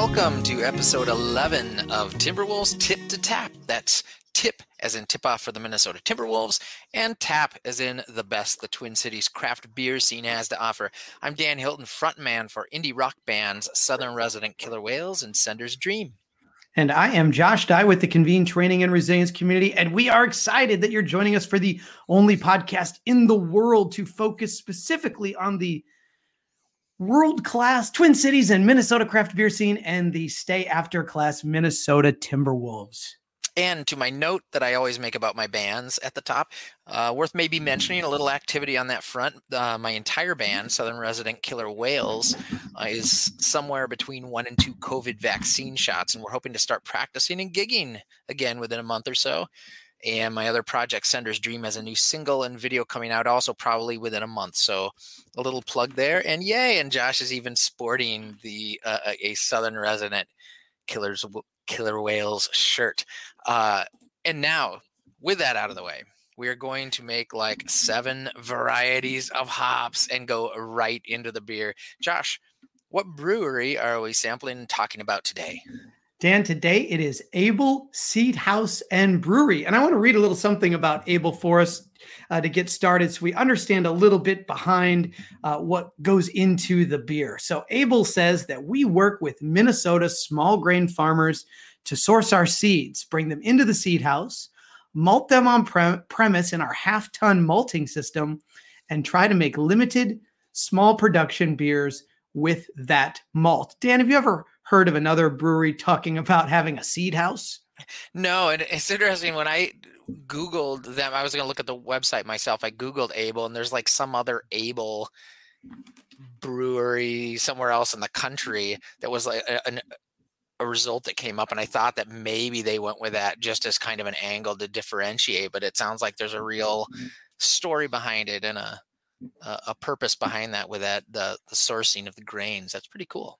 Welcome to episode 11 of Timberwolves Tip to Tap. That's tip as in tip off for the Minnesota Timberwolves, and tap as in the best the Twin Cities craft beer scene has to offer. I'm Dan Hilton, frontman for indie rock bands Southern Resident Killer Whales and Sender's Dream. And I am Josh Dye with the Convene Training and Resilience Community. And we are excited that you're joining us for the only podcast in the world to focus specifically on the world class Twin Cities and Minnesota craft beer scene and the stay after class Minnesota Timberwolves. And to my note that I always make about my bands at the top, uh, worth maybe mentioning a little activity on that front. Uh, my entire band, Southern Resident Killer Whales, uh, is somewhere between one and two COVID vaccine shots, and we're hoping to start practicing and gigging again within a month or so. And my other project, Sender's Dream, has a new single and video coming out also probably within a month. So a little plug there. And yay! And Josh is even sporting the uh, a Southern Resident Killers Killer Whales shirt. Uh, and now, with that out of the way, we are going to make like seven varieties of hops and go right into the beer. Josh, what brewery are we sampling and talking about today? Dan, today it is Able Seed House and Brewery. And I want to read a little something about Able for us uh, to get started so we understand a little bit behind uh, what goes into the beer. So, Abel says that we work with Minnesota small grain farmers to source our seeds, bring them into the seed house, malt them on pre- premise in our half ton malting system, and try to make limited small production beers with that malt. Dan, have you ever heard of another brewery talking about having a seed house? No, and it's interesting when I Googled them, I was going to look at the website myself. I Googled Able, and there's like some other Able brewery somewhere else in the country that was like a, a result that came up and i thought that maybe they went with that just as kind of an angle to differentiate but it sounds like there's a real story behind it and a a, purpose behind that with that the, the sourcing of the grains that's pretty cool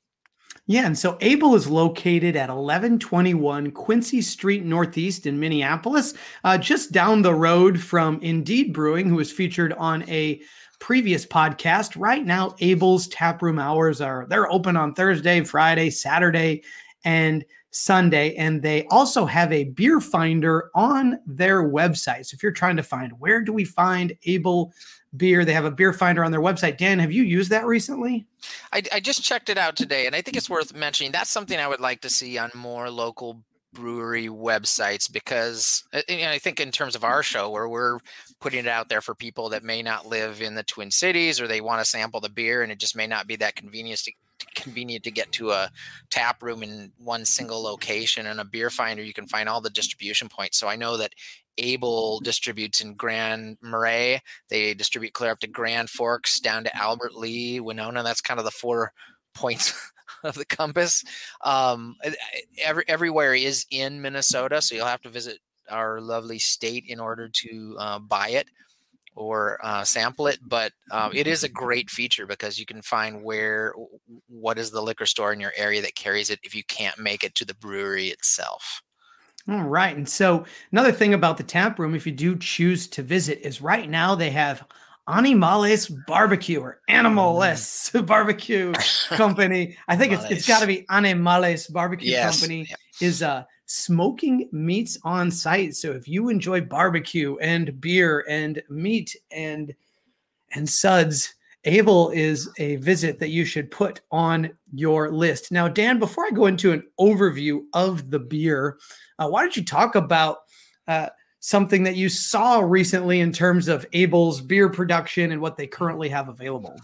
yeah, and so Able is located at 1121 Quincy Street Northeast in Minneapolis, uh, just down the road from Indeed Brewing, who was featured on a previous podcast. Right now, Able's tap room hours are they're open on Thursday, Friday, Saturday, and Sunday. And they also have a beer finder on their website. So if you're trying to find where do we find Able beer, they have a beer finder on their website. Dan, have you used that recently? I, I just checked it out today, and I think it's worth mentioning. That's something I would like to see on more local brewery websites because uh, I think in terms of our show where we're putting it out there for people that may not live in the Twin Cities or they want to sample the beer and it just may not be that convenient to, convenient to get to a tap room in one single location and a beer finder you can find all the distribution points so i know that able distributes in grand marais they distribute clear up to grand forks down to albert lea winona that's kind of the four points of the compass um, every, everywhere is in minnesota so you'll have to visit our lovely state in order to uh, buy it or uh, sample it. But um, it is a great feature because you can find where what is the liquor store in your area that carries it if you can't make it to the brewery itself. All right. And so another thing about the tap room, if you do choose to visit, is right now they have Animales Barbecue or Animales mm. Barbecue Company. I think it's it's got to be Animales Barbecue yes. Company is uh smoking meats on site. So if you enjoy barbecue and beer and meat and and suds, Able is a visit that you should put on your list. Now, Dan, before I go into an overview of the beer, uh, why don't you talk about uh, something that you saw recently in terms of Able's beer production and what they currently have available?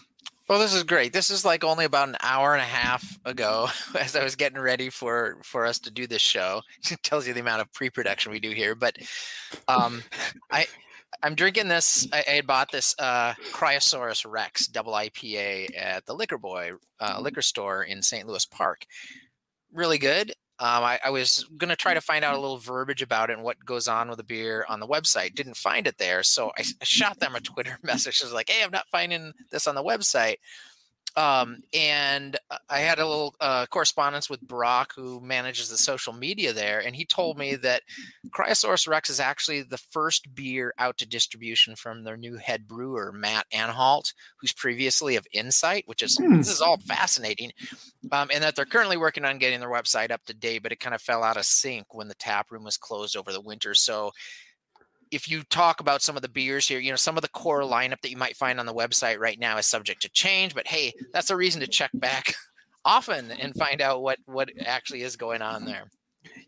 Well, this is great. This is like only about an hour and a half ago as I was getting ready for for us to do this show. It tells you the amount of pre-production we do here. But um, I I'm drinking this. I, I had bought this uh, Cryosaurus Rex double IPA at the Liquor Boy uh, liquor store in St. Louis Park. Really good. Um, I, I, was going to try to find out a little verbiage about it and what goes on with the beer on the website. Didn't find it there. So I, I shot them a Twitter message. I was like, hey, I'm not finding this on the website. Um, and uh, I had a little uh, correspondence with Brock, who manages the social media there, and he told me that Cryosaurus Rex is actually the first beer out to distribution from their new head brewer, Matt Anhalt, who's previously of Insight, which is Hmm. this is all fascinating, um, and that they're currently working on getting their website up to date, but it kind of fell out of sync when the tap room was closed over the winter. So if you talk about some of the beers here, you know, some of the core lineup that you might find on the website right now is subject to change, but hey, that's a reason to check back often and find out what what actually is going on there.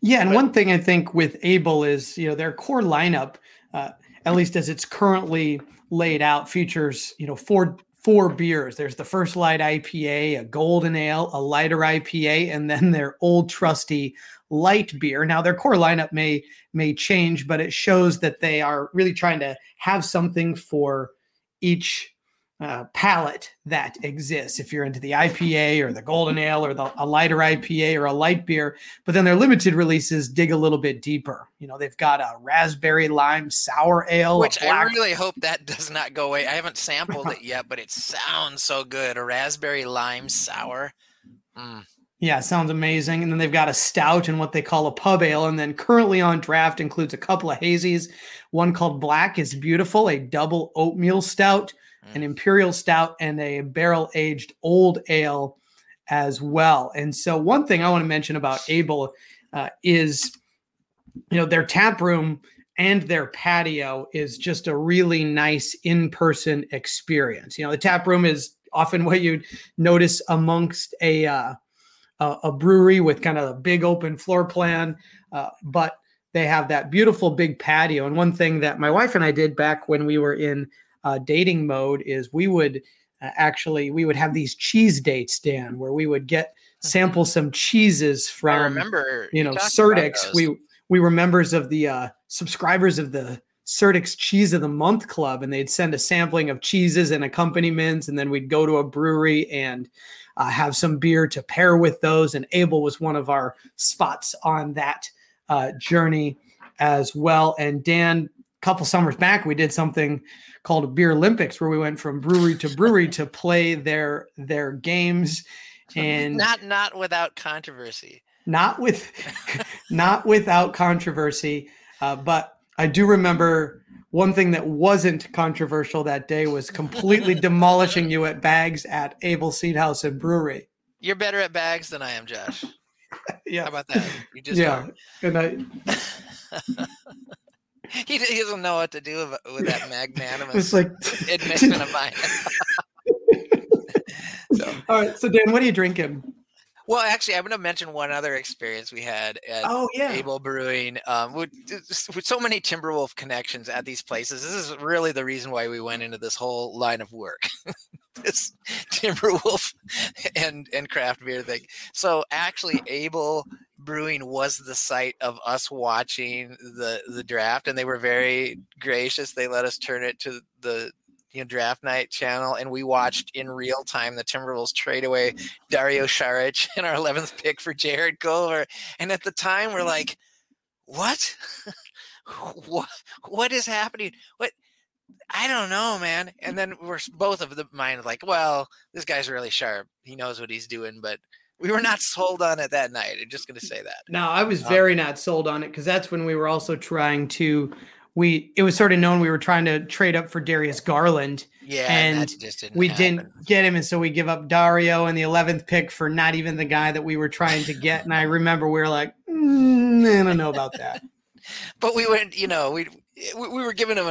Yeah, and But- one thing I think with Able is you know their core lineup, uh, at least as it's currently laid out, features you know four four beers. There's the First Light IPA, a Golden Ale, a lighter IPA, and then their old trusty light beer. Now their core lineup may may change, but it shows that they are really trying to have something for each uh, palette that exists. If you're into the IPA or the Golden Ale or the, a lighter IPA or a light beer, but then their limited releases dig a little bit deeper. You know, they've got a raspberry lime sour ale, Which I really hope that does not go away. I haven't sampled it yet, but it sounds so good. A raspberry lime sour. Mm. Yeah, sounds amazing. And then they've got a stout and what they call a pub ale. And then currently on draft includes a couple of hazies. One called Black is Beautiful, a double oatmeal stout, an Mm. imperial stout, and a barrel aged old ale as well. And so, one thing I want to mention about Able uh, is, you know, their tap room and their patio is just a really nice in person experience. You know, the tap room is often what you'd notice amongst a uh, a, a brewery with kind of a big open floor plan, uh, but they have that beautiful big patio. And one thing that my wife and I did back when we were in uh, dating mode is we would uh, actually we would have these cheese dates, Dan, where we would get sample some cheeses I from remember you know Certix. We we were members of the uh, subscribers of the Certix Cheese of the Month Club, and they'd send a sampling of cheeses and accompaniments, and then we'd go to a brewery and uh, have some beer to pair with those. And Able was one of our spots on that uh, journey as well. And Dan, a couple summers back, we did something called a Beer Olympics, where we went from brewery to brewery to play their their games. And not not without controversy. not with not without controversy uh, but i do remember one thing that wasn't controversial that day was completely demolishing you at bags at Able seed house and brewery You're better at bags than I am, Josh. Yeah. How about that? You just yeah and i he, he doesn't know what to do with, with that magnanimous it's like admission of mine. so, all right so dan what are you drinking well, actually, I'm going to mention one other experience we had at oh yeah Able Brewing. Um, with, with so many Timberwolf connections at these places, this is really the reason why we went into this whole line of work. this Timberwolf and and craft beer thing. So actually, Able Brewing was the site of us watching the the draft, and they were very gracious. They let us turn it to the you know draft night channel, and we watched in real time the Timberwolves trade away Dario Saric in our 11th pick for Jarrett Culver. And at the time, we're like, what? what? What is happening? What? I don't know, man. And then we're both of the mind like, well, this guy's really sharp. He knows what he's doing, but we were not sold on it that night. I'm just going to say that. No, I was Um, very not sold on it because that's when we were also trying to. We it was sort of known we were trying to trade up for Darius Garland. Yeah, and, And that just didn't. we happen. didn't get him, and so we give up Dario and the eleventh pick for not even the guy that we were trying to get. And I remember we were like, mm, I don't know about that. but we went you know we we we were giving him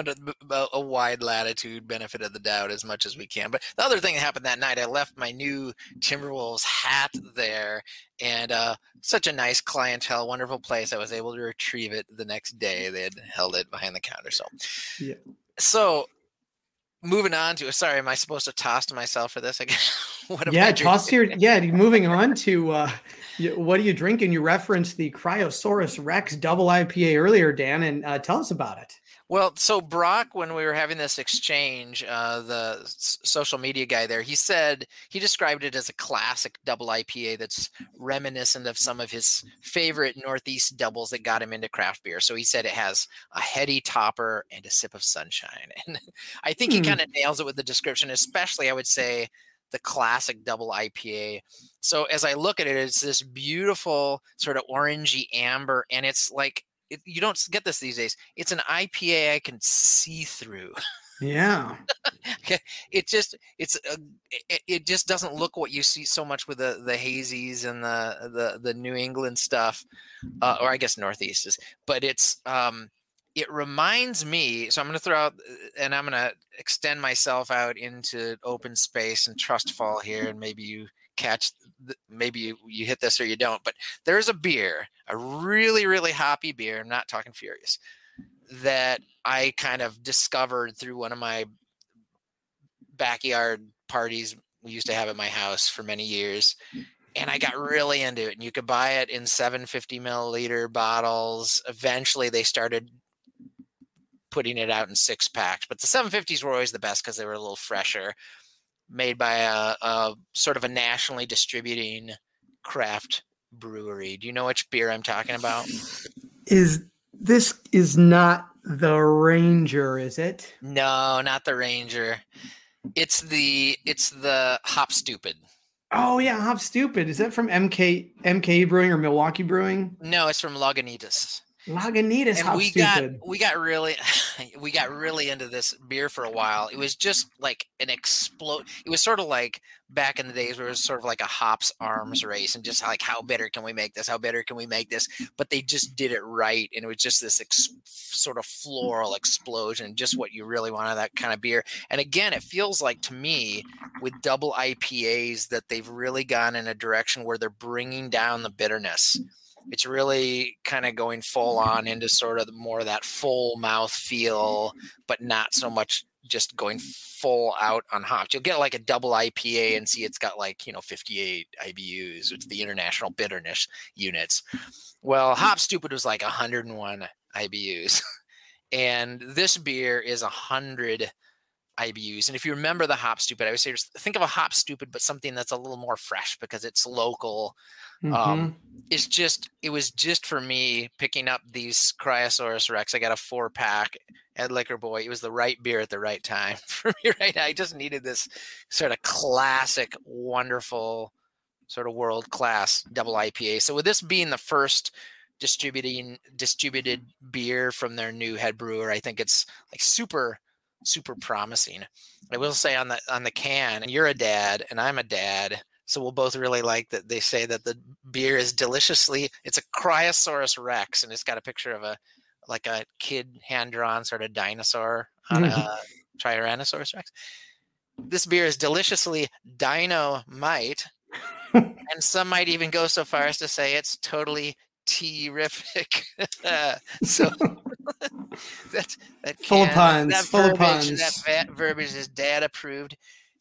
a, a, wide latitude benefit of the doubt as much as we can but the other thing that happened that night i left my new timberwolves hat there and uh such a nice clientele wonderful place i was able to retrieve it the next day they had held it behind the counter so Yeah. so moving on to sorry am i supposed to toss to myself for this again what yeah, toss your yeah. Moving on to uh, what are you drinking? You referenced the Cryosaurus Rex double IPA earlier, Dan, and uh, tell us about it. Well, so Brock, when we were having this exchange, uh, the s- social media guy there, he said he described it as a classic double IPA that's reminiscent of some of his favorite Northeast doubles that got him into craft beer. So he said it has a heady topper and a sip of sunshine. And I think he Hmm. kind of nails it with the description, especially I would say the classic double IPA. So as I look at it, it's this beautiful sort of orangey amber, and it's like it, you don't get this these days. It's an IPA I can see through. Yeah. it just it's a, it, it, just doesn't look what you see so much with the the hazies and the the the New England stuff, uh, or I guess Northeast is. But it's um it reminds me. So I'm going to throw out uh, and I'm going to extend myself out into open space and trust fall here, and maybe you catch maybe you, you hit this or you don't but there's a beer a really really hoppy beer i'm not talking furious that I kind of discovered through one of my backyard parties we used to have at my house for many years. And I got really into it. And you could buy it in 750 milliliter bottles. Eventually, they started putting it out in six packs. But the 750s were always the best because they were a little fresher. Made by a, a sort of a nationally distributing craft brewery. Do you know which beer I'm talking about? Is this is not the Ranger, is it? No, not the Ranger. It's the it's the Hop Stupid. Oh yeah, Hop Stupid. Is that from MK MK Brewing or Milwaukee Brewing? No, it's from Lagunitas. Lagunitas, and we stupid. got we got really we got really into this beer for a while. It was just like an explode. It was sort of like back in the days where it was sort of like a hops arms race and just like how better can we make this? How better can we make this? But they just did it right, and it was just this ex- sort of floral explosion, just what you really wanted that kind of beer. And again, it feels like to me with double IPAs that they've really gone in a direction where they're bringing down the bitterness it's really kind of going full mm-hmm. on into sort of more of that full mouth mm-hmm. feel, but not so much just going full out on hops. You'll get like a double IPA and see mm-hmm. it's got like, you know, 58 IBUs. It's the international bitterness units. Well, Hop Stupid was like 101 IBUs. and this beer is 100 IBUs. And if you remember the Hop Stupid, I would say just think of a Hop Stupid, but something that's a little more fresh because it's local. Um, mm-hmm. Um, it's just, it was just for me picking up these Cryosaurus Rex. I got a four pack at Liquor Boy. It was the right beer at the right time for me right now. I just needed this sort of classic, wonderful, sort of world class double IPA. So with this being the first distributing distributed beer from their new head brewer, I think it's like super super promising. I will say on the on the can, and you're a dad and I'm a dad, so we'll both really like that. They say that the beer is deliciously. It's a Cryosaurus Rex, and it's got a picture of a like a kid hand drawn sort of dinosaur on a. Tyrannosaurus Rex. This beer is deliciously dynamite, and some might even go so far as to say it's totally terrific. so that that full of puns, that full verbiage, of puns. That verbiage is dad approved,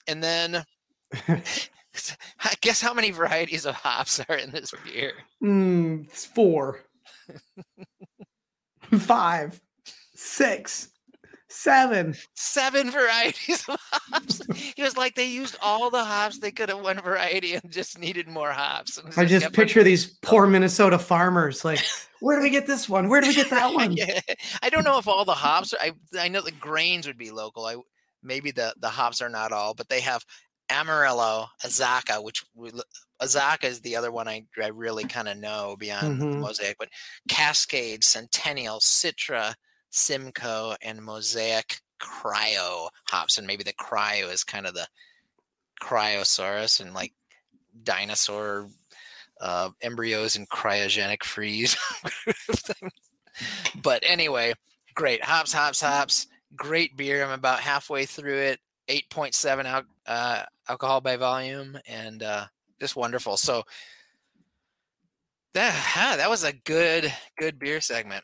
and then. I guess how many varieties of hops are in this beer? Mm, four, five, six, seven. Seven varieties of hops. Was like they used all the hops they could have one variety and just needed more hops. I just picture these poor Minnesota farmers like, where do we get this one? Where do we get that one? yeah. I don't know if all the hops. Are, I I know the grains would be local. I maybe the the hops are not all, but they have Amarillo, Azacca, which Azacca is the other one I, I really kind of know beyond mm-hmm. the Mosaic, but Cascade, Centennial, Citra, Simcoe, and Mosaic Cryo hops. And maybe the Cryo is kind of the Cryosaurus and like dinosaur uh, embryos and cryogenic freeze. but anyway, great. Hops, hops, hops. Great beer. I'm about halfway through it. 8.7 al- uh, alcohol by volume and uh, just wonderful. So that that was a good good beer segment.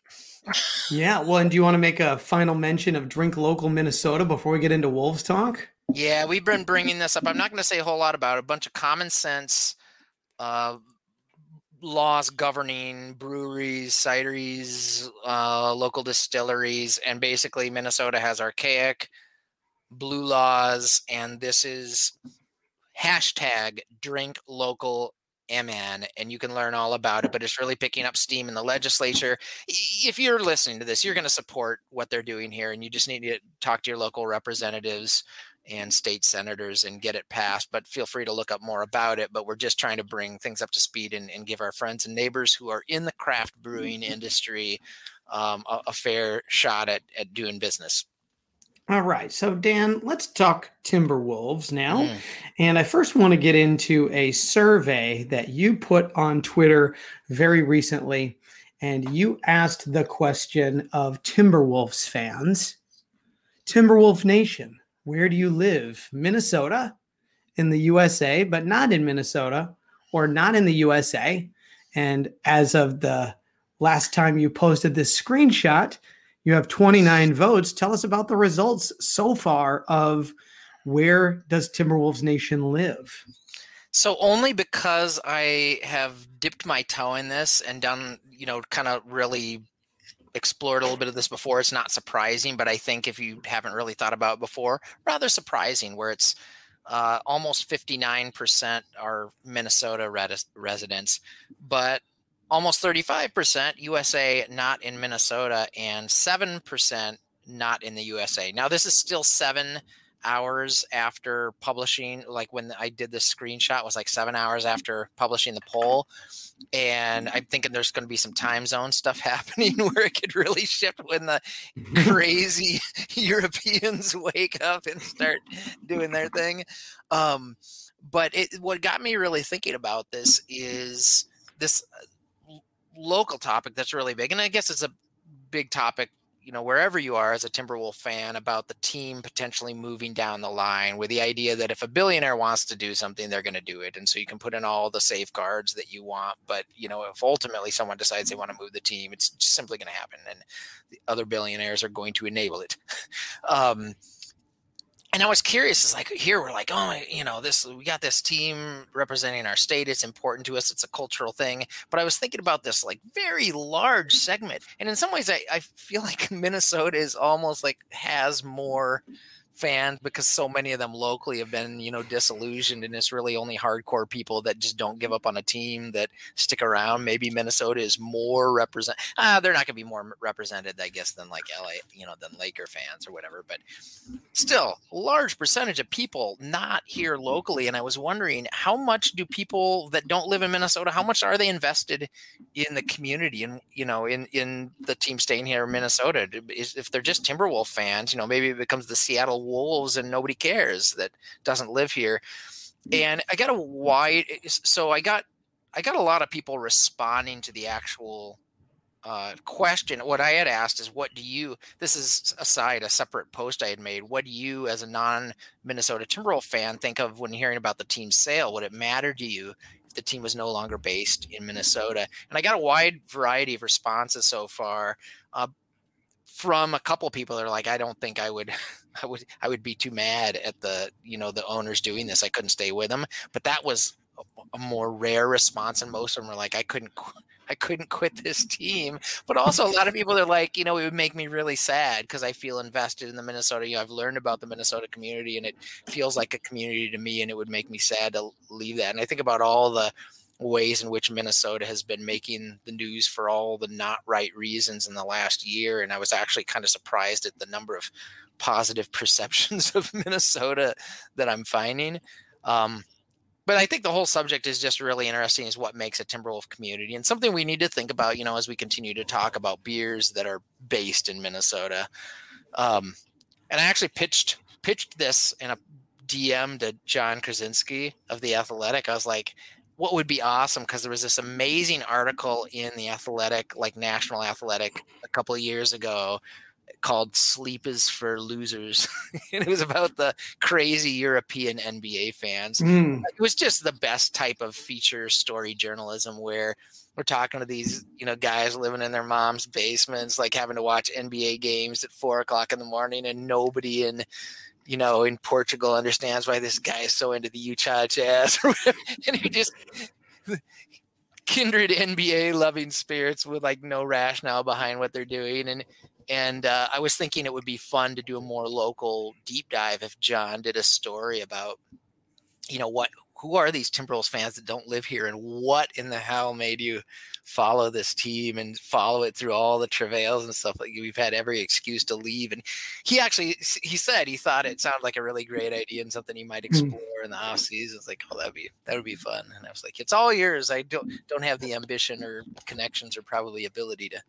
Yeah. Well, and do you want to make a final mention of Drink Local Minnesota before we get into Wolves talk? Yeah, we've been bringing this up. I'm not going to say a whole lot about it. A bunch of common sense uh, laws governing breweries, cideries, uh, local distilleries, and basically Minnesota has archaic blue laws, and this is hashtag drink local MN, and you can learn all about it. But it's really picking up steam in the legislature. If you're listening to this, you're going to support what they're doing here, and you just need to talk to your local representatives and state senators and get it passed. But feel free to look up more about it. But we're just trying to bring things up to speed and, and give our friends and neighbors who are in the craft brewing industry um, a, a, fair shot at, at doing business. All right. So, Dan, let's talk Timberwolves now. Mm. And I first want to get into a survey that you put on Twitter very recently. And you asked the question of Timberwolves fans Timberwolf Nation, where do you live? Minnesota in the USA, but not in Minnesota or not in the USA. And as of the last time you posted this screenshot, you have 29 votes. Tell us about the results so far of where does Timberwolves Nation live? So only because I have dipped my toe in this and done, you know, kind of really explored a little bit of this before, it's not surprising. But I think if you haven't really thought about it before, rather surprising where it's uh, almost 59% are Minnesota res- residents, but almost 35% USA not in Minnesota and 7% not in the USA. Now, this is still seven hours after publishing like when i did this screenshot was like seven hours after publishing the poll and i'm thinking there's going to be some time zone stuff happening where it could really shift when the crazy europeans wake up and start doing their thing um, but it what got me really thinking about this is this local topic that's really big, and I guess it's a big topic you know wherever you are as a timberwolf fan about the team potentially moving down the line with the idea that if a billionaire wants to do something they're going to do it and so you can put in all the safeguards that you want but you know if ultimately someone decides they want to move the team it's simply going to happen and the other billionaires are going to enable it. Um, and I was curious. It's like here we're like, oh, you know, this we got this team representing our state. It's important to us. It's a cultural thing. But I was thinking about this like very large segment, and in some ways, I, I feel like Minnesota is almost like has more fans because so many of them locally have been you know disillusioned and it's really only hardcore people that just don't give up on a team that stick around. Maybe minnesota is more represent uh, they're not going to be more represented i guess than like la you know than laker fans or whatever but still large percentage of people not here locally and i was wondering how much do people that don't live in minnesota how much are they invested in the community and you know in in the team staying here in minnesota? If they're just timberwolf fans you know maybe it becomes the seattle wolves and nobody cares that doesn't live here. And i got a wide so i got i got a lot of people responding to the actual uh, question. What i had asked is what do you this is aside a separate post i had made what do you as a non minnesota timberwolf fan think of when hearing about the team's sale? Would it matter to you if the team was no longer based in minnesota? And i got a wide variety of responses so far uh, from a couple people that are like, I don't think I would, I would, I would be too mad at the, you know, the owners doing this. I couldn't stay with them. But that was a more rare response, and most of them were like, I couldn't, I couldn't quit this team. But also a lot of people are like, you know, it would make me really sad because I feel invested in the Minnesota. You know, I've learned about the Minnesota community, and it feels like a community to me, and it would make me sad to leave that. And I think about all the ways in which Minnesota has been making the news for all the not right reasons in the last year. And I was actually kind of surprised at the number of positive perceptions of Minnesota that I'm finding. Um, but I think the whole subject is just really interesting is what makes a Timberwolf community and something we need to think about, you know, as we continue to talk about beers that are based in Minnesota. Um, and I actually pitched pitched this in a DM to Jon Krawczynski of the Athletic. I was like, what would be awesome because there was this amazing article in the athletic like national athletic a couple of years ago called sleep is for losers and it was about the crazy european nba fans mm. it was just the best type of feature story journalism where we're talking to these you know guys living in their mom's basements like having to watch nba games at four o'clock in the morning and nobody in you know, in Portugal understands why this guy is so into the Utah Jazz, and he just kindred NBA loving spirits with like no rationale behind what they're doing, and and uh, I was thinking it would be fun to do a more local deep dive if John did a story about you know what who are these Timberwolves fans that don't live here and what in the hell made you follow this team and follow it through all the travails and stuff like we've had every excuse to leave and he actually he said he thought it sounded like a really great idea and something he might hmm. explore mm. in the off season it's like oh that'd be that would be fun and i was like it's all yours i don't don't have the ambition or connections or probably ability to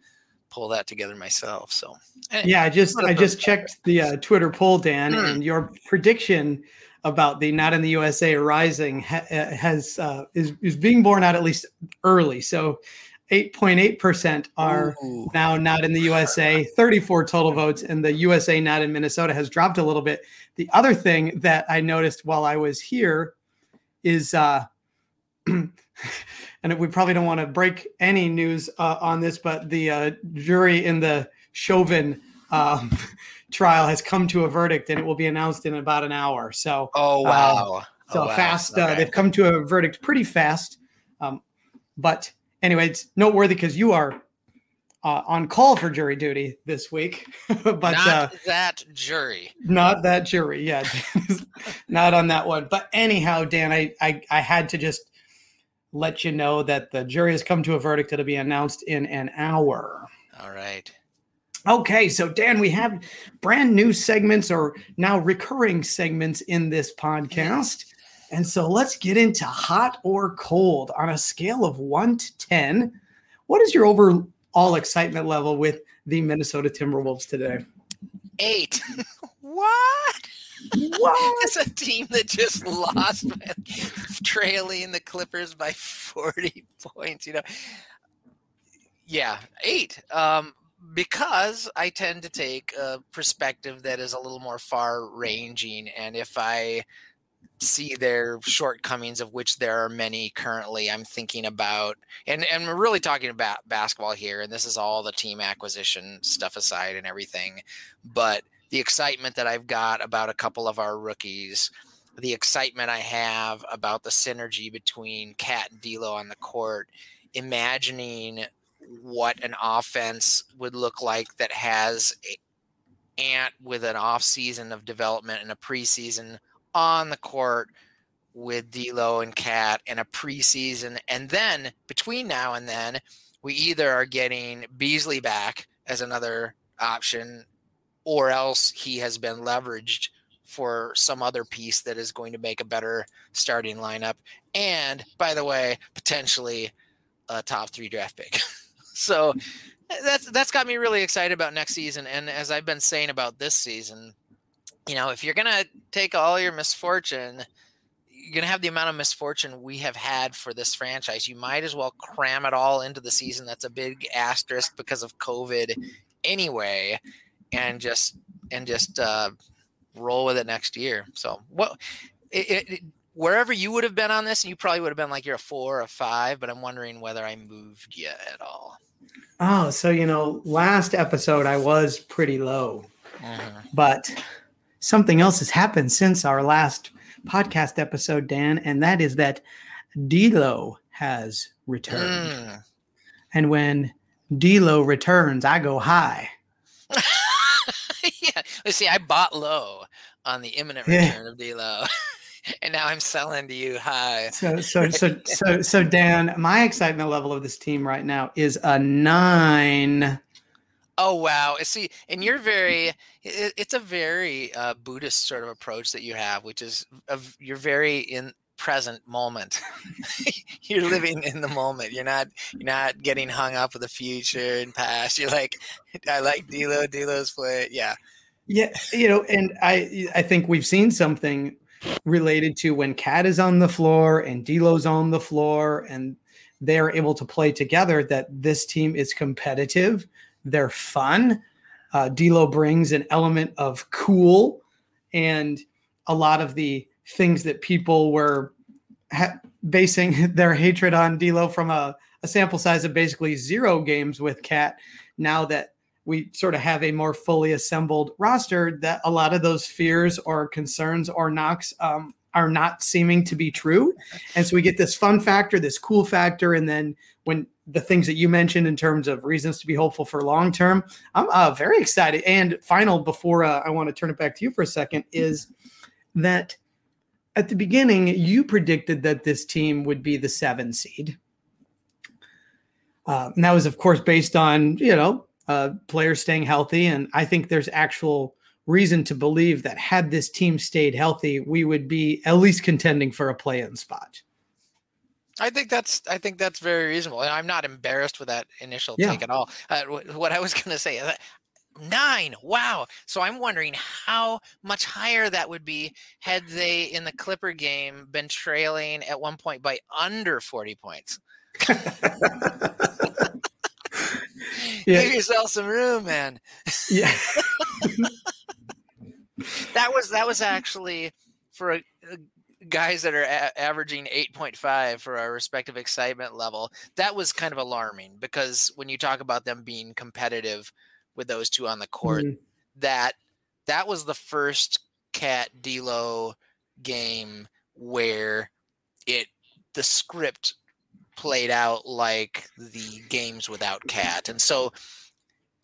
pull that together myself so anyway, yeah i just i just checked the uh, twitter poll dan mm. and your prediction about the not in the USA rising ha- uh, has uh, is is being borne out at least early. So 8.8% are Ooh. now not in the USA, 34 total votes, and the USA not in Minnesota has dropped a little bit. The other thing that I noticed while I was here is, uh, and we probably don't want to break any news uh, on this, but the uh, jury in the Chauvin um, trial has come to a verdict and it will be announced in about an hour. So, oh, wow. Uh, so oh, wow. fast, uh, they've come to a verdict pretty fast. Um, but anyway, it's noteworthy because you are uh, on call for jury duty this week. but not uh, that jury. Not that jury. Yeah. not on that one. But anyhow, Dan, I, I, I had to just let you know that the jury has come to a verdict. It'll be announced in an hour. All right. Okay, so Dan, we have brand new segments or now recurring segments in this podcast. And so let's get into hot or cold on a scale of one to 10. What is your overall excitement level with the Minnesota Timberwolves today? Eight. what? What? it's a team that just lost, trailing the Clippers by 40 points, you know. Yeah, eight. Um, because I tend to take a perspective that is a little more far ranging. And if I see their shortcomings, of which there are many currently, I'm thinking about, and, and we're really talking about basketball here, and this is all the team acquisition stuff aside and everything. But the excitement that I've got about a couple of our rookies, the excitement I have about the synergy between KAT and D'Lo on the court, imagining what an offense would look like that has Ant with an off season of development and a preseason on the court with D'Lo and KAT and a preseason, and then between now and then, we either are getting Beasley back as another option, or else he has been leveraged for some other piece that is going to make a better starting lineup. And by the way, potentially a top three draft pick. so that's that's got me really excited about next season. And as I've been saying about this season, you know, if you're gonna take all your misfortune, you're gonna have the amount of misfortune we have had for this franchise. You might as well cram it all into the season. That's a big asterisk because of COVID, anyway, and just and just uh, roll with it next year. So what? It, it, wherever you would have been on this, and you probably would have been like you're a four or a five, but I'm wondering whether I moved you at all. Oh, so you know, last episode I was pretty low, mm-hmm. but something else has happened since our last podcast episode, Dan, and that is that D'Lo has returned. Mm. And when D'Lo returns, I go high. yeah, let's see. I bought low on the imminent return yeah. of D'Lo. and now I'm selling to you high. So, so, so, so, so, Dan, my excitement level of this team right now is a nine. Oh wow! See, and you're very. it's a very uh, Buddhist sort of approach that you have, which is of you're very in present moment. you're living in the moment. You're not. You're not getting hung up with the future and past. You're like, I like D'Lo. D'Lo's play. Yeah. Yeah, you know, and I I think we've seen something related to when KAT is on the floor and D'Lo's on the floor and they're able to play together. That this team is competitive. They're fun. Uh, D'Lo brings an element of cool, and a lot of the things that people were ha- basing their hatred on D'Lo from a, a sample size of basically zero games with KAT. Now that we sort of have a more fully assembled roster that a lot of those fears or concerns or knocks um, are not seeming to be true. And so we get this fun factor, this cool factor, and then when the things that you mentioned in terms of reasons to be hopeful for long term, I'm uh, very excited. And final, before uh, I want to turn it back to you for a second, is that at the beginning, you predicted that this team would be the seven seed. Uh, and that was, of course, based on you know uh, players staying healthy, and I think there's actual reason to believe that had this team stayed healthy, we would be at least contending for a play-in spot. I think that's I think that's very reasonable, and I'm not embarrassed with that initial yeah. take at all. Uh, what I was going to say, uh, nine, wow. So I'm wondering how much higher that would be had they in the Clipper game been trailing at one point by under 40 points. yeah. Give yourself some room, man. Yeah. that was that was actually for a, a guys that are a- averaging 8.5 for our respective excitement level. That was kind of alarming because when you talk about them being competitive with those two on the court, mm-hmm. that that was the first KAT D'Lo game where it the script played out like the games without KAT, and so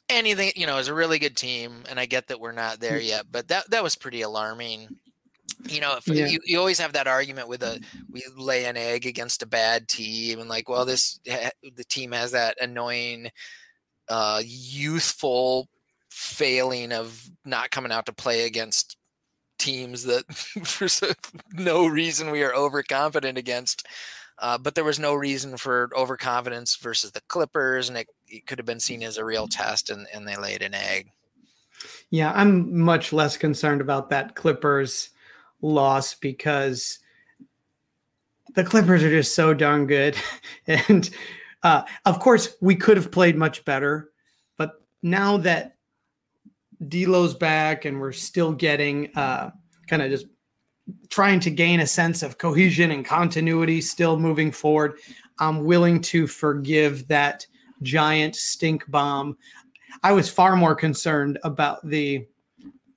anything you know is a really good team, and I get that we're not there mm. yet, but that that was pretty alarming. You know, yeah. you, you always have that argument with a we lay an egg against a bad team, and like, well, this the team has that annoying, uh, youthful failing of not coming out to play against teams that for no reason we are overconfident against. Uh, but there was no reason for overconfidence versus the Clippers, and it, it could have been seen as a real test, and, and they laid an egg. Yeah, I'm much less concerned about that Clippers loss because the Clippers are just so darn good. and uh, of course, we could have played much better, but now that D'Lo's back and we're still getting uh, kind of just trying to gain a sense of cohesion and continuity still moving forward. I'm willing to forgive that giant stink bomb. I was far more concerned about the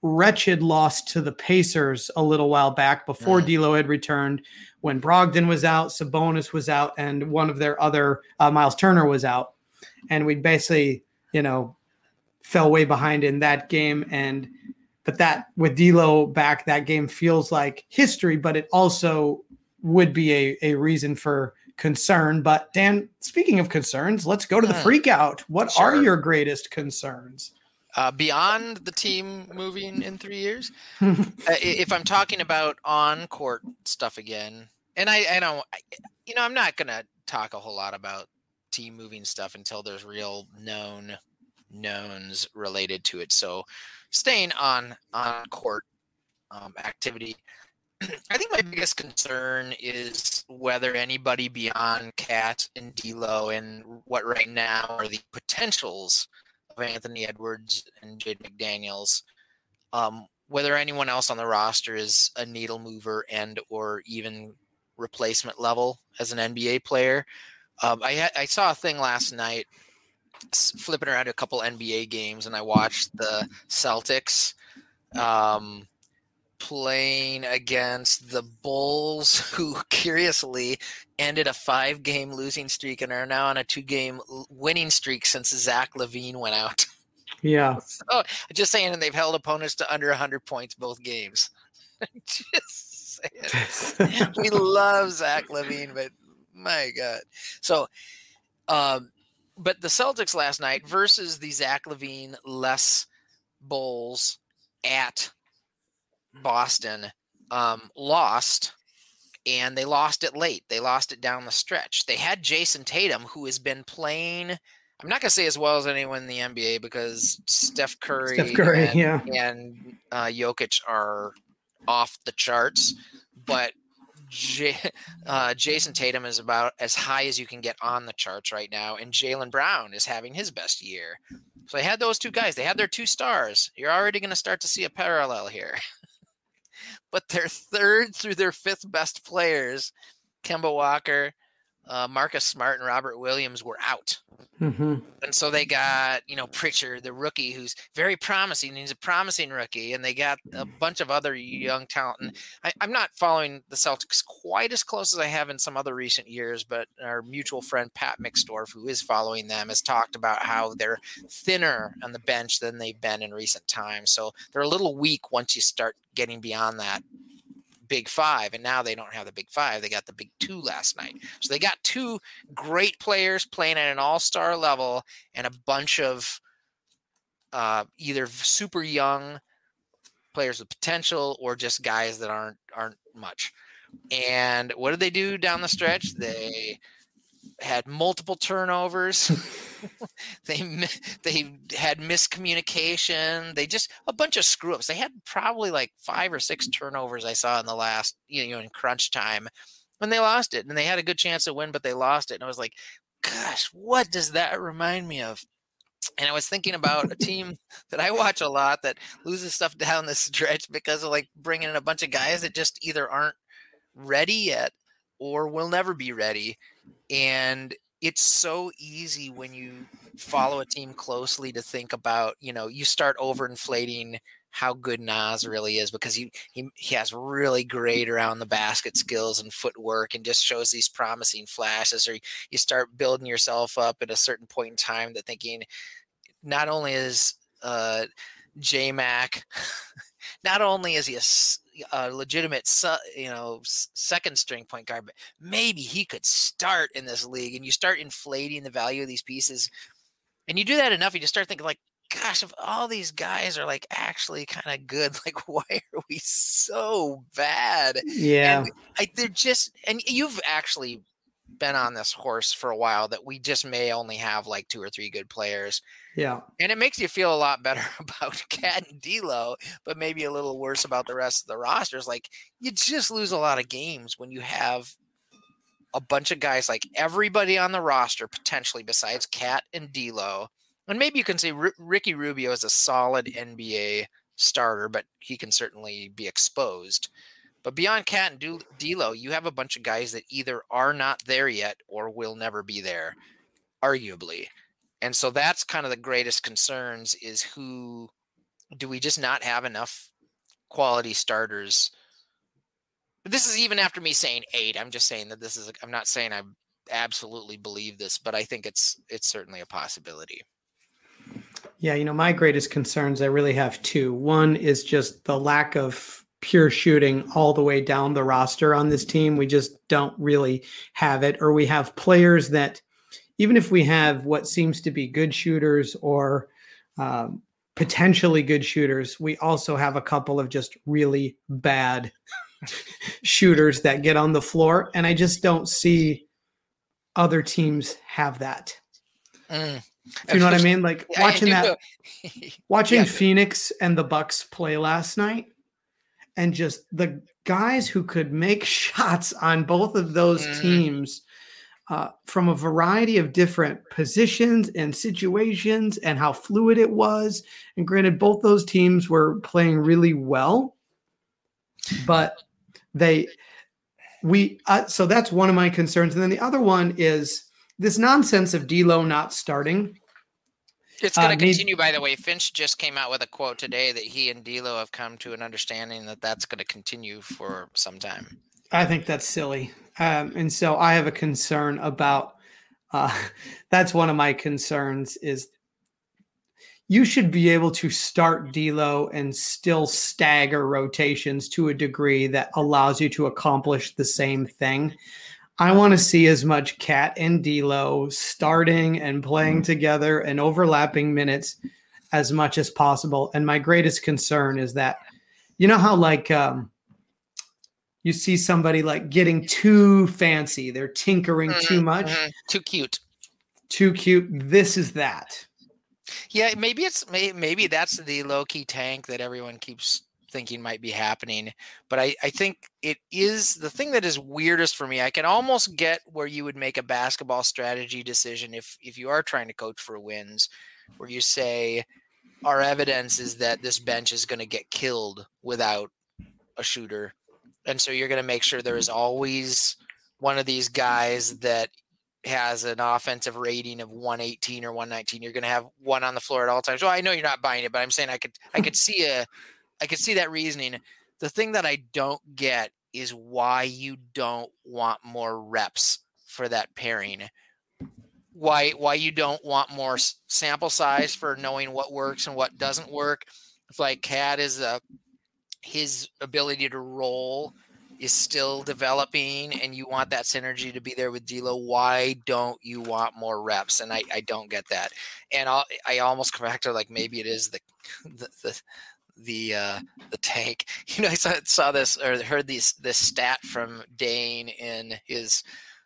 wretched loss to the Pacers a little while back before mm. D'Lo had returned, when Brogdon was out, Sabonis was out, and one of their other uh, Myles Turner was out, and we basically, you know, fell way behind in that game and but that with D'Lo back, that game feels like history, but it also would be a, a reason for concern. But Dan, speaking of concerns, let's go to the hmm. freak out. What sure. are your greatest concerns? Uh, beyond the team moving in three years, uh, if I'm talking about on court stuff again, and I, I don't, you know, I'm not gonna talk a whole lot about team moving stuff until there's real known knowns related to it. So staying on on court um, activity. I think my biggest concern is whether anybody beyond KAT and D'Lo and what right now are the potentials of Anthony Edwards and Jaden McDaniels, um, whether anyone else on the roster is a needle mover and or even replacement level as an NBA player. Um, I, I saw a thing last night flipping around a couple NBA games, and I watched the Celtics um, playing against the Bulls, who curiously ended a five-game losing streak and are now on a two-game winning streak since Zach LaVine went out. Yeah. So just saying, and they've held opponents to under 100 points both games. just saying. we love Zach LaVine, but my God. So, um, but the Celtics last night versus the Zach LaVine less Bulls at Boston um, lost, and they lost it late. They lost it down the stretch. They had Jayson Tatum, who has been playing. I'm not gonna say as well as anyone in the NBA because Steph Curry, Steph Curry, and, yeah, and uh, Jokic are off the charts, but J- uh, Jayson Tatum is about as high as you can get on the charts right now, and Jaylen Brown is having his best year. So they had those two guys. They had their two stars. You're already going to start to see a parallel here. but their third through their fifth best players, Kemba Walker, uh, Marcus Smart and Robert Williams were out. Mm-hmm. And so they got, you know, Pritchard, the rookie, who's very promising. He's a promising rookie. And they got a bunch of other young talent. And I, am not following the Celtics quite as close as I have in some other recent years, but our mutual friend, Pat Mixdorf, who is following them, has talked about how they're thinner on the bench than they've been in recent times. So they're a little weak once you start getting beyond that big five, and now they don't have the big five. They got the big two last night. So they got two great players playing at an all star level and a bunch of uh, either super young players with potential or just guys that aren't aren't much. And what did they do down the stretch? They had multiple turnovers. they they had miscommunication. They just a bunch of screw ups. They had probably like five or six turnovers I saw in the last you know in crunch time when they lost it. And they had a good chance to win, but they lost it. And I was like, gosh, what does that remind me of? And I was thinking about a team that I watch a lot that loses stuff down the stretch because of like bringing in a bunch of guys that just either aren't ready yet or will never be ready. And it's so easy when you follow a team closely to think about, you know, you start overinflating how good Naz really is because he, he he has really great around the basket skills and footwork and just shows these promising flashes or you start building yourself up at a certain point in time that thinking not only is uh J Mac not only is he a a legitimate, you know, second string point guard, but maybe he could start in this league. And you start inflating the value of these pieces, and you do that enough, you just start thinking like, gosh, if all these guys are like actually kind of good, like why are we so bad? Yeah, I, they're just, and you've actually been on this horse for a while that we just may only have like two or three good players. Yeah. And it makes you feel a lot better about KAT and D'Lo, but maybe a little worse about the rest of the rosters. Like you just lose a lot of games when you have a bunch of guys like everybody on the roster potentially besides KAT and D'Lo. And maybe you can say R- Ricky Rubio is a solid NBA starter, but he can certainly be exposed. But beyond KAT and D'Lo, you have a bunch of guys that either are not there yet or will never be there, arguably. And so that's kind of the greatest concerns is who do we just not have enough quality starters? This is even after me saying eight. I'm just saying that this is. I'm not saying I absolutely believe this, but I think it's it's certainly a possibility. Yeah, you know, my greatest concerns I really have two. One is just the lack of pure shooting all the way down the roster on this team. We just don't really have it, or we have players that, even if we have what seems to be good shooters or um, potentially good shooters, we also have a couple of just really bad shooters that get on the floor. And I just don't see other teams have that. Mm. Do you know what I mean? Like watching that, watching yeah. Phoenix and the Bucks play last night and just the guys who could make shots on both of those mm. teams uh, from a variety of different positions and situations and how fluid it was. And granted, both those teams were playing really well, but they, we, uh, so that's one of my concerns. And then the other one is this nonsense of D'Lo not starting it's going to uh, continue, by the way. Finch just came out with a quote today that he and D'Lo have come to an understanding that that's going to continue for some time. I think that's silly, um, and so I have a concern about. Uh, that's one of my concerns is you should be able to start D'Lo and still stagger rotations to a degree that allows you to accomplish the same thing. I want to see as much KAT and D'Lo starting and playing mm-hmm. together and overlapping minutes as much as possible. And my greatest concern is that, you know how like um, you see somebody like getting too fancy, they're tinkering mm-hmm, too much, mm-hmm. too cute, too cute. This is that. Yeah, maybe it's maybe that's the low key tank that everyone keeps thinking might be happening. But I, I think it is the thing that is weirdest for me. I can almost get where you would make a basketball strategy decision if if you are trying to coach for wins, where you say our evidence is that this bench is going to get killed without a shooter. And so you're going to make sure there is always one of these guys that has an offensive rating of 118 or 119 you're going to have one on the floor at all times well i know you're not buying it but i'm saying i could i could see a I could see that reasoning. The thing that I don't get is why you don't want more reps for that pairing. Why why you don't want more sample size for knowing what works and what doesn't work. If like KAT is a his ability to roll is still developing and you want that synergy to be there with D'Lo, why don't you want more reps? And I, I don't get that. And I'll, I almost come back to like maybe it is the the the the, uh, the tank. You know, I saw, saw this or heard this this stat from Dane in his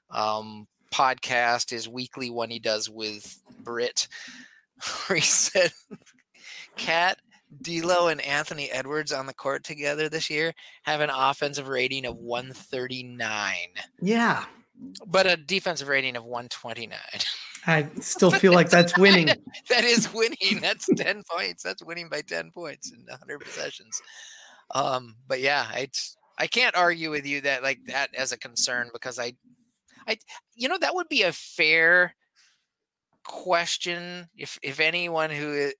um, podcast, his weekly one he does with Britt, where he said, "KAT D'Lo and Anthony Edwards on the court together this year have an offensive rating of 139. Yeah. But a defensive rating of 129. I still feel like that's winning. that is winning. That's 10 points. That's winning by 10 points in 100 possessions. Um, but yeah, I I can't argue with you that like that as a concern because I I you know that would be a fair question if if anyone who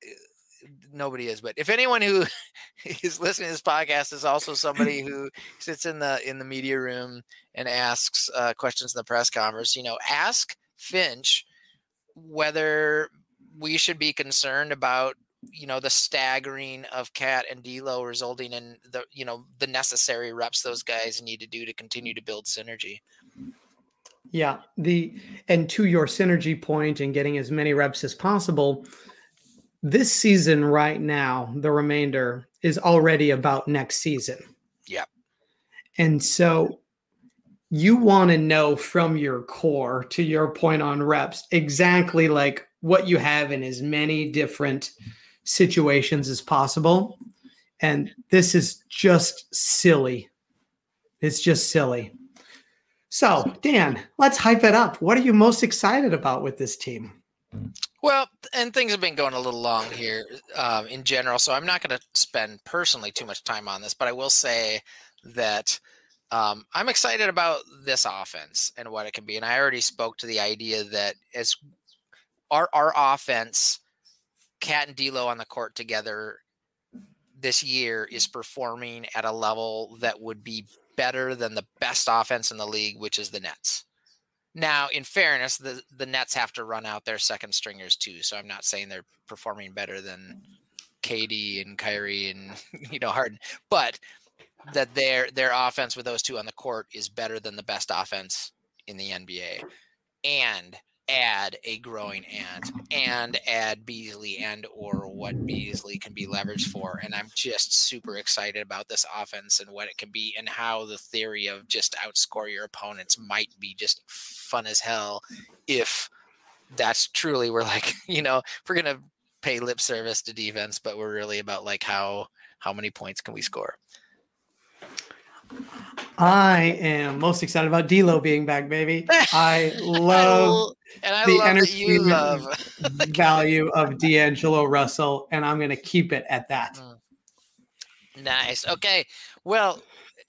nobody is, but if anyone who is listening to this podcast is also somebody who sits in the in the media room and asks uh, questions in the press conference, you know, ask Finch whether we should be concerned about you know the staggering of KAT and D'Lo resulting in the you know the necessary reps those guys need to do to continue to build synergy. Yeah, the and to your synergy point and getting as many reps as possible, this season right now, the remainder is already about next season. Yeah. And so you want to know from your core to your point on reps exactly like what you have in as many different situations as possible. And this is just silly. It's just silly. So, Dan, let's hype it up. What are you most excited about with this team? Well, and things have been going a little long here um, in general, so I'm not going to spend personally too much time on this, but I will say that um, I'm excited about this offense and what it can be. And I already spoke to the idea that as our our offense, KAT and D'Lo on the court together this year is performing at a level that would be better than the best offense in the league, which is the Nets. Now, in fairness, the the Nets have to run out their second stringers too. So I'm not saying they're performing better than mm. KD and Kyrie and you know Harden, but that their their offense with those two on the court is better than the best offense in the NBA. And add a growing ant and add Beasley and or what Beasley can be leveraged for. And I'm just super excited about this offense and what it can be and how the theory of just outscore your opponents might be just fun as hell if that's truly we're like, you know, we're gonna pay lip service to defense, but we're really about like how how many points can we score. I am most excited about D'Lo being back, baby. I love and I the energy love value of D'Angelo Russell, and I'm going to keep it at that. Mm. Nice. Okay. Well,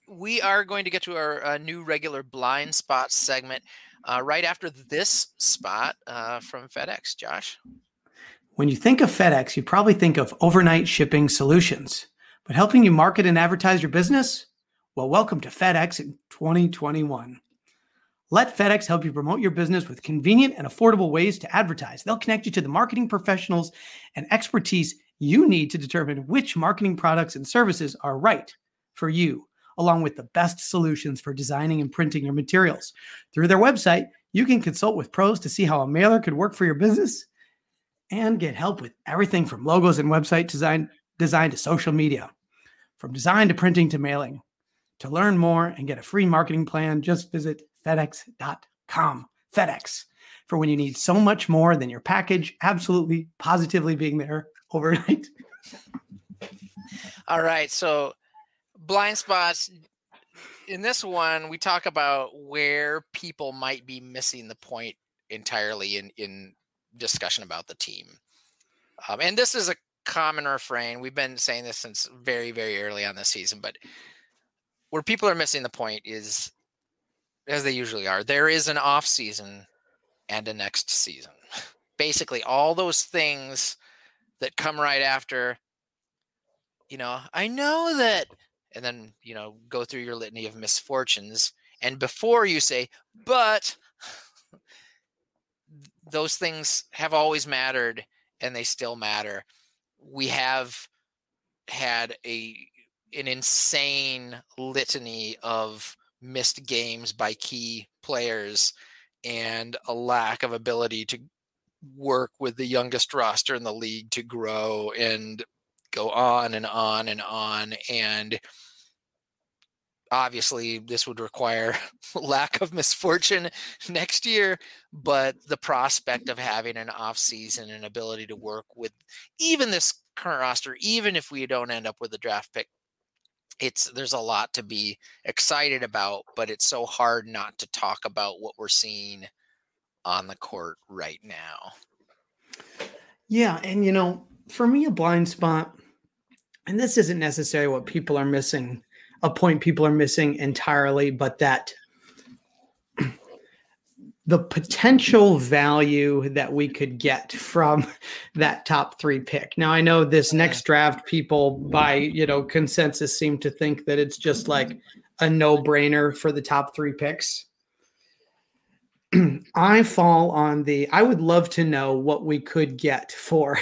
we are going to get to our uh, new regular blind spot segment uh, right after this spot uh, from FedEx. Josh. When you think of FedEx, you probably think of overnight shipping solutions, but helping you market and advertise your business well, welcome to FedEx in 2021. Let FedEx help you promote your business with convenient and affordable ways to advertise. They'll connect you to the marketing professionals and expertise you need to determine which marketing products and services are right for you, along with the best solutions for designing and printing your materials. Through their website, you can consult with pros to see how a mailer could work for your business and get help with everything from logos and website design, design to social media, from design to printing to mailing. To learn more and get a free marketing plan, just visit FedEx.com. FedEx for when you need so much more than your package absolutely positively being there overnight. All right. So, blind spots. In this one, we talk about where people might be missing the point entirely in, in discussion about the team. Um, and this is a common refrain. We've been saying this since very, very early on this season, but where people are missing the point is as they usually are there is an off season and a next season basically all those things that come right after you know i know that and then you know go through your litany of misfortunes and before you say but those things have always mattered and they still matter. We have had a an insane litany of missed games by key players and a lack of ability to work with the youngest roster in the league to grow and go on and on and on and obviously this would require lack of misfortune next year but the prospect of having an off season and ability to work with even this current roster even if we don't end up with a draft pick it's there's a lot to be excited about but it's so hard not to talk about what we're seeing on the court right now. Yeah and you know for me a blind spot and this isn't necessarily what people are missing a point people are missing entirely, but that the potential value that we could get from that top three pick. Now, I know this next draft, people by you know consensus seem to think that it's just like a no brainer for the top three picks. I fall on the. I would love to know what we could get for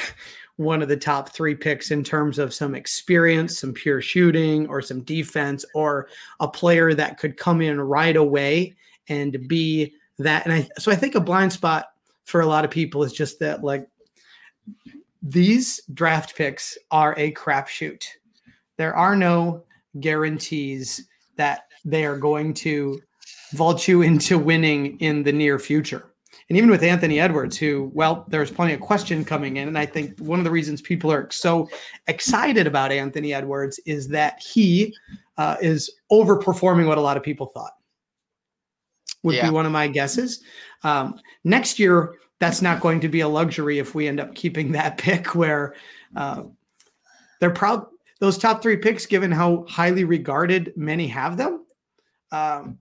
one of the top three picks in terms of some experience, some pure shooting, or some defense, or a player that could come in right away and be that. And I, so I think a blind spot for a lot of people is just that, like, these draft picks are a crapshoot. There are no guarantees that they are going to vault you into winning in the near future. And even with Anthony Edwards, who, well, there's plenty of question coming in. And I think one of the reasons people are so excited about Anthony Edwards is that he uh, is overperforming what a lot of people thought, would yeah. be one of my guesses. Um, next year, that's not going to be a luxury if we end up keeping that pick where uh, they're proud. Those top three picks, given how highly regarded many have them, um,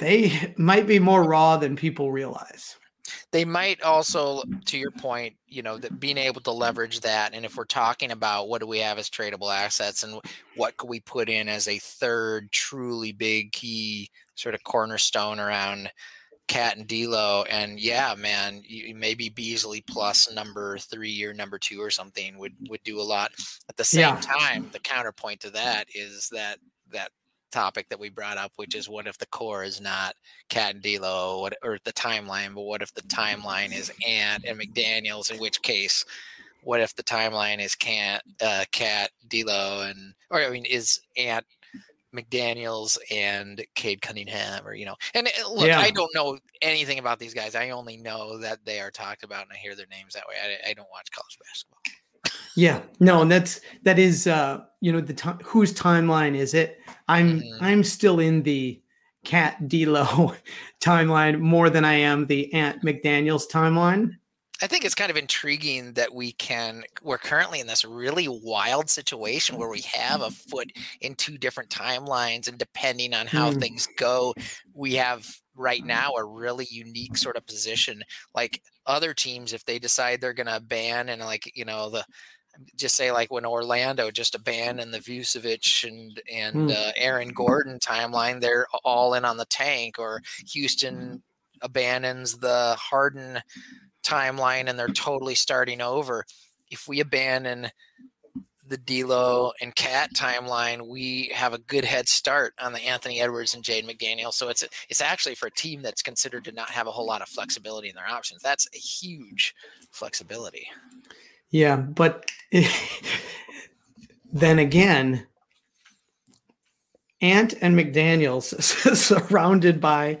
they might be more raw than people realize. They might also, to your point, you know, that being able to leverage that. And if we're talking about what do we have as tradable assets and what could we put in as a third truly big key sort of cornerstone around KAT and D'Lo, and yeah, man, you, maybe Beasley plus number three or number two or something would would do a lot. At the same yeah. time, the counterpoint to that is that that topic that we brought up, which is what if the core is not KAT and D'Lo, what or the timeline, but what if the timeline is Ant and McDaniels? In which case, what if the timeline is KAT, uh, KAT, D'Lo, and or I mean, is Ant McDaniels and Cade Cunningham, or you know, and uh, look, yeah. I don't know anything about these guys. I only know that they are talked about, and I hear their names that way. I, I don't watch college basketball. Yeah, no, and that's that is uh, you know the time whose timeline is it? I'm mm-hmm. I'm still in the KAT D'Lo timeline more than I am the Ant McDaniels timeline. I think it's kind of intriguing that we can we're currently in this really wild situation where we have a foot in two different timelines and depending on how mm. things go we have right now a really unique sort of position like other teams if they decide they're going to ban and like you know the just say like when Orlando just abandoned the Vucevic and and mm. uh, Aaron Gordon timeline, they're all in on the tank. Or Houston abandons the Harden timeline and they're totally starting over. If we abandon the D'Lo and KAT timeline, we have a good head start on the Anthony Edwards and Jaden McDaniel. So it's it's actually for a team that's considered to not have a whole lot of flexibility in their options. That's a huge flexibility. Yeah, but then again, Ant and McDaniels surrounded by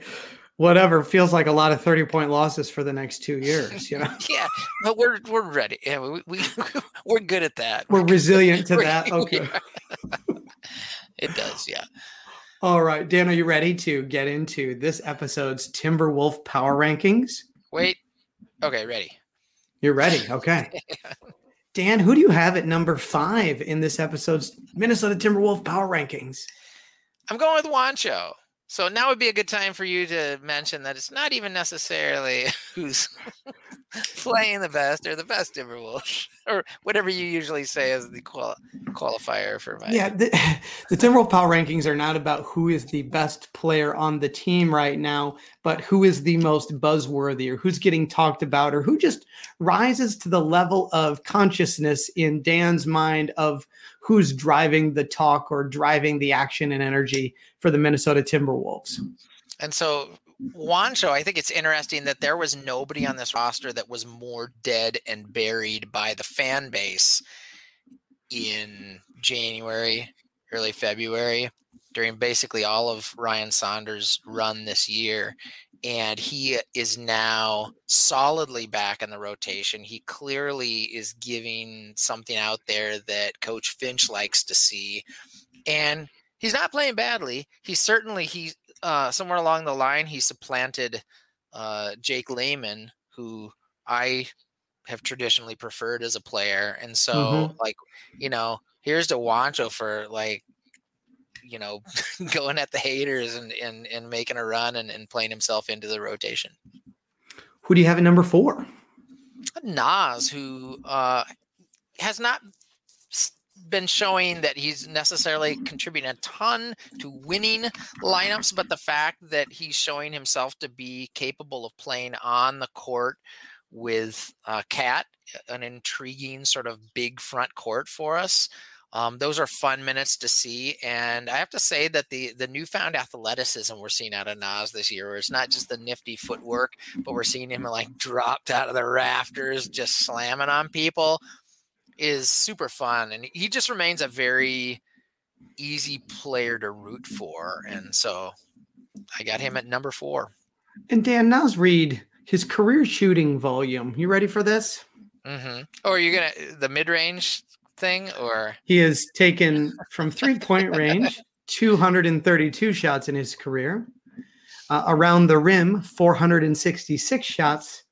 whatever feels like a lot of 30 point losses for the next two years, you know? yeah, but we're, we're ready. Yeah, we, we, we're good at that. We're, we're resilient to that. Okay. it does. Yeah. All right, Dan, are you ready to get into this episode's Timberwolf power rankings? Wait. Okay, ready. You're ready. Okay. Dan, who do you have at number five in this episode's Minnesota Timberwolf power rankings? I'm going with Juancho. So now would be a good time for you to mention that it's not even necessarily who's playing the best or the best Timberwolves or whatever you usually say as the qual- qualifier for my. Yeah, the, the Timberwolf Power Rankings are not about who is the best player on the team right now, but who is the most buzzworthy or who's getting talked about or who just rises to the level of consciousness in Dan's mind of who's driving the talk or driving the action and energy for the Minnesota Timberwolves. And so Juancho, I think it's interesting that there was nobody on this roster that was more dead and buried by the fan base in January, early February, during basically all of Ryan Saunders' run this year. And he is now solidly back in the rotation. He clearly is giving something out there that Coach Finch likes to see. And he's not playing badly. He certainly he uh, somewhere along the line he supplanted uh, Jake Layman, who I have traditionally preferred as a player. And so, mm-hmm. like, you know, here's to Juancho for like, you know, going at the haters and, and, and making a run and, and playing himself into the rotation. Who do you have at number four? Naz, who uh, has not been showing that he's necessarily contributing a ton to winning lineups, but the fact that he's showing himself to be capable of playing on the court with uh, KAT, an intriguing sort of big front court for us. Um, those are fun minutes to see, and I have to say that the the newfound athleticism we're seeing out of Naz this year, it's not just the nifty footwork, but we're seeing him like dropped out of the rafters, just slamming on people, is super fun, and he just remains a very easy player to root for, and so I got him at number four. And Dan Naz Reid his career shooting volume. You ready for this? Mm-hmm. Or oh, are you gonna the mid range thing, or he has taken from three point range 232 shots in his career, uh, around the rim 466 shots,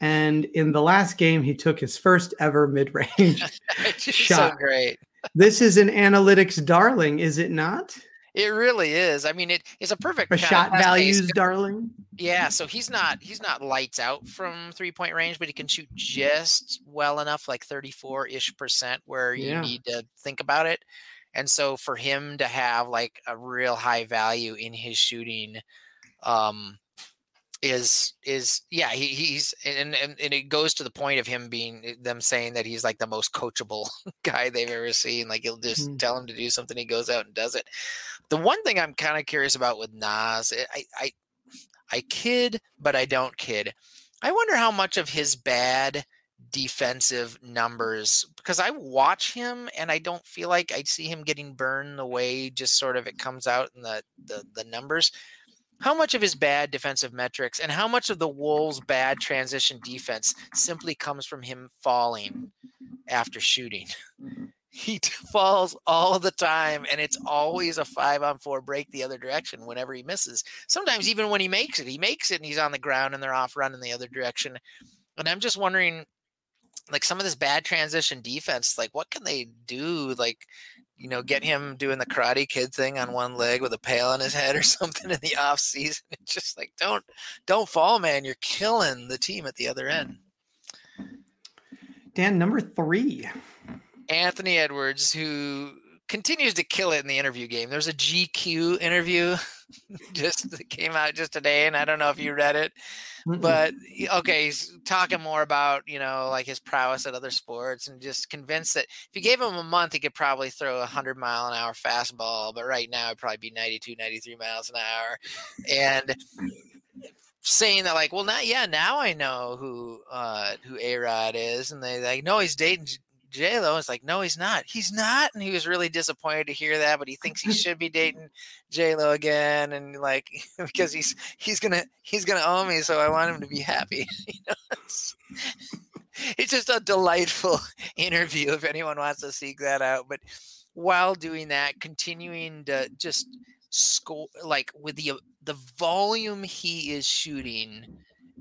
and in the last game he took his first ever mid range shot. So great. this is an analytics darling, is it not? It really is. I mean, it is a perfect a shot values, darling. Yeah, so he's not he's not lights out from three point range, but he can shoot just well enough, like thirty four ish percent, where you yeah. need to think about it. And so for him to have like a real high value in his shooting, um, is is yeah he, he's and, and and it goes to the point of him being eh, them saying that he's like the most coachable guy they've ever seen like you'll just mm. tell him to do something he goes out and does it. The one thing i'm kind of curious about with Naz eh, i i i kid but i don't kid. I wonder how much of his bad defensive numbers because I watch him and I don't feel like I see him getting burned the way just sort of it comes out in the the, the numbers how much of his bad defensive metrics and how much of the Wolves' bad transition defense simply comes from him falling after shooting? he falls all the time, and it's always a five on four break the other direction whenever he misses. Sometimes, even when he makes it, he makes it and he's on the ground and they're off running the other direction. And I'm just wondering, like some of this bad transition defense, like what can they do? Like, you know, get him doing the Karate Kid thing on one leg with a pail on his head or something in the off season. It's just like don't don't fall, man. You're killing the team at the other end. Mm. Dan, number three. Anthony Edwards, who continues to kill it in the interview game. There's a GQ interview just that came out just today, and I don't know if you read it. But okay, he's talking more about you know like his prowess at other sports, and just convinced that if you gave him a month, he could probably throw a hundred mile an hour fastball. But right now, it'd probably be 92, 93 miles an hour, and saying that like, well, now yeah, now I know who uh who A Rod is, and they like, no, he's dating J Lo. It's like, no, he's not. He's not, and he was really disappointed to hear that. But he thinks he should be dating J Lo again, and like because he's he's gonna he's gonna own me, so I want him to be happy. you know, it's, it's just a delightful interview if anyone wants to seek that out. But while doing that, continuing to just score like with the the volume he is shooting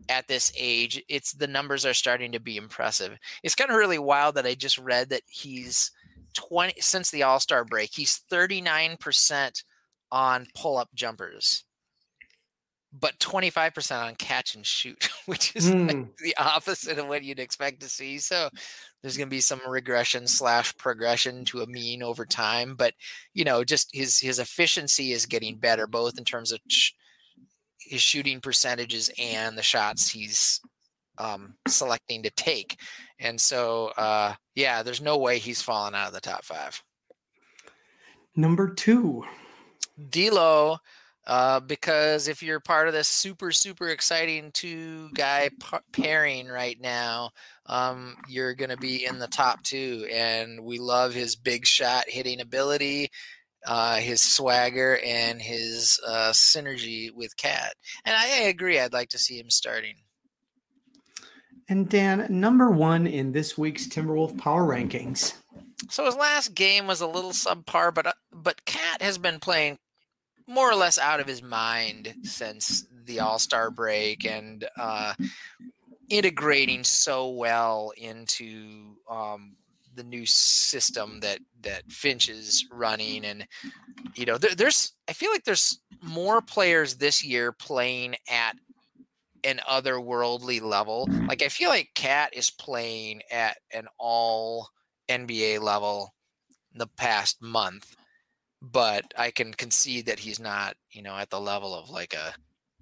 at this age, it's the numbers are starting to be impressive. It's kind of really wild that I just read that he's 20 since the All Star break, he's 39% on pull up jumpers. but 25% on catch and shoot, which is mm. like the opposite of what you'd expect to see. So there's going to be some regression slash progression to a mean over time, but you know, just his his efficiency is getting better, both in terms of sh- his shooting percentages and the shots he's um, selecting to take. And so, uh, yeah, there's no way he's falling out of the top five. Number two, D'Lo uh, because if you're part of this super super exciting two guy p- pairing right now, um, you're going to be in the top two, and we love his big shot hitting ability. Uh, his swagger and his uh, synergy with KAT. And I, I agree. I'd like to see him starting. And Dan, number one in this week's Timberwolf Power Rankings. So his last game was a little subpar, but uh, but KAT has been playing more or less out of his mind since the All Star break and uh, integrating so well into um, the new system that that Finch is running. And you know, there, there's I feel like there's more players this year playing at an otherworldly level. Like I feel like KAT is playing at an all NBA level the past month but I can concede that he's not, you know, at the level of like a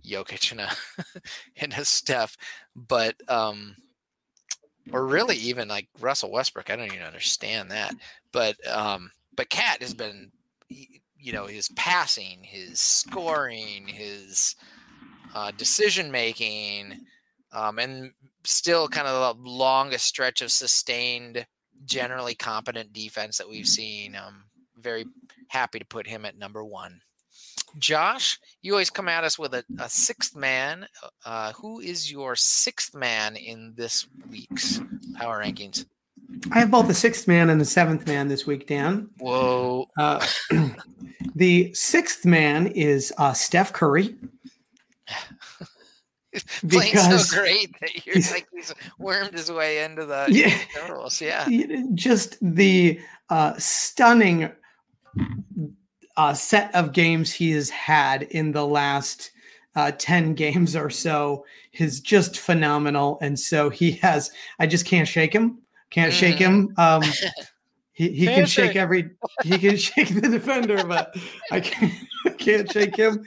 Jokic and a and a Steph, but um, or really even like Russell Westbrook. I don't even understand that, but um, but KAT has been, you know, his passing, his scoring, his uh, decision making, um, and still kind of the longest stretch of sustained, generally competent defense that we've seen. Um, very happy to put him at number one. Josh, you always come at us with a, a sixth man. Uh, who is your sixth man in this week's power rankings? I have both the sixth man and the seventh man this week, Dan. Whoa. Uh, the sixth man is uh, Steph Curry. because so great that you're like he's wormed his way into the yeah, totals. Yeah. Just the uh, stunning uh, set of games he has had in the last uh, 10 games or so is just phenomenal. And so he has, I just can't shake him. Can't mm. shake him. Mm-hmm. Um, he, he can shake every, he can shake the defender, but I can't, can't shake him.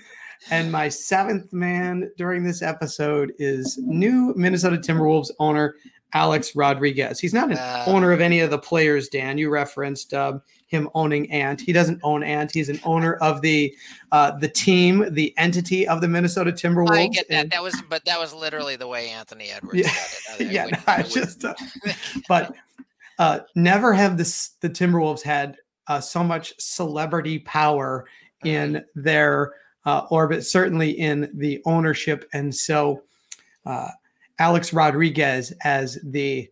And my seventh man during this episode is new Minnesota Timberwolves owner Alex Rodriguez. He's not an uh, owner of any of the players, Dan. You referenced um, him owning Ant. He doesn't own Ant. He's an owner of the uh, the team, the entity of the Minnesota Timberwolves. I get that. And, that was, but that was literally the way Anthony Edwards yeah, it. I, yeah, I, no, I just, uh, but uh, never have this the Timberwolves had uh, so much celebrity power in their uh, orbit, certainly in the ownership, and so. Uh, Alex Rodriguez as the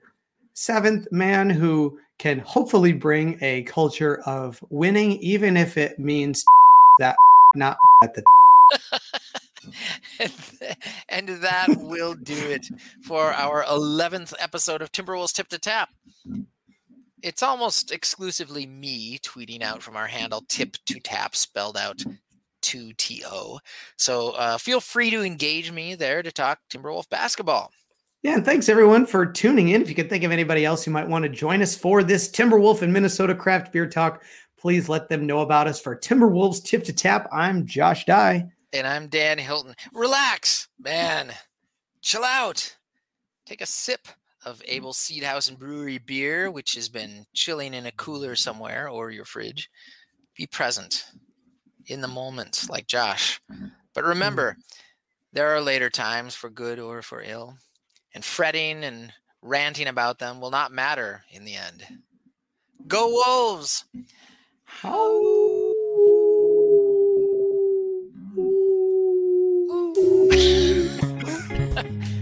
seventh man who can hopefully bring a culture of winning, even if it means that not at the. and that will do it for our 11th episode of Timberwolves Tip to Tap. It's almost exclusively me tweeting out from our handle Tip to Tap, spelled out 2TO. So uh, feel free to engage me there to talk Timberwolf basketball. Yeah, and thanks everyone for tuning in. If you could think of anybody else who might want to join us for this Timberwolf and Minnesota craft beer talk, please let them know about us. For Timberwolves Tip to Tap, I'm Josh Dye. And I'm Dan Hilton. Relax, man. Chill out. Take a sip of Able Seedhouse and Brewery beer, which has been chilling in a cooler somewhere or your fridge. Be present in the moment, like Josh. But remember, there are later times for good or for ill and fretting and ranting about them will not matter in the end. Go mm. Wolves! How?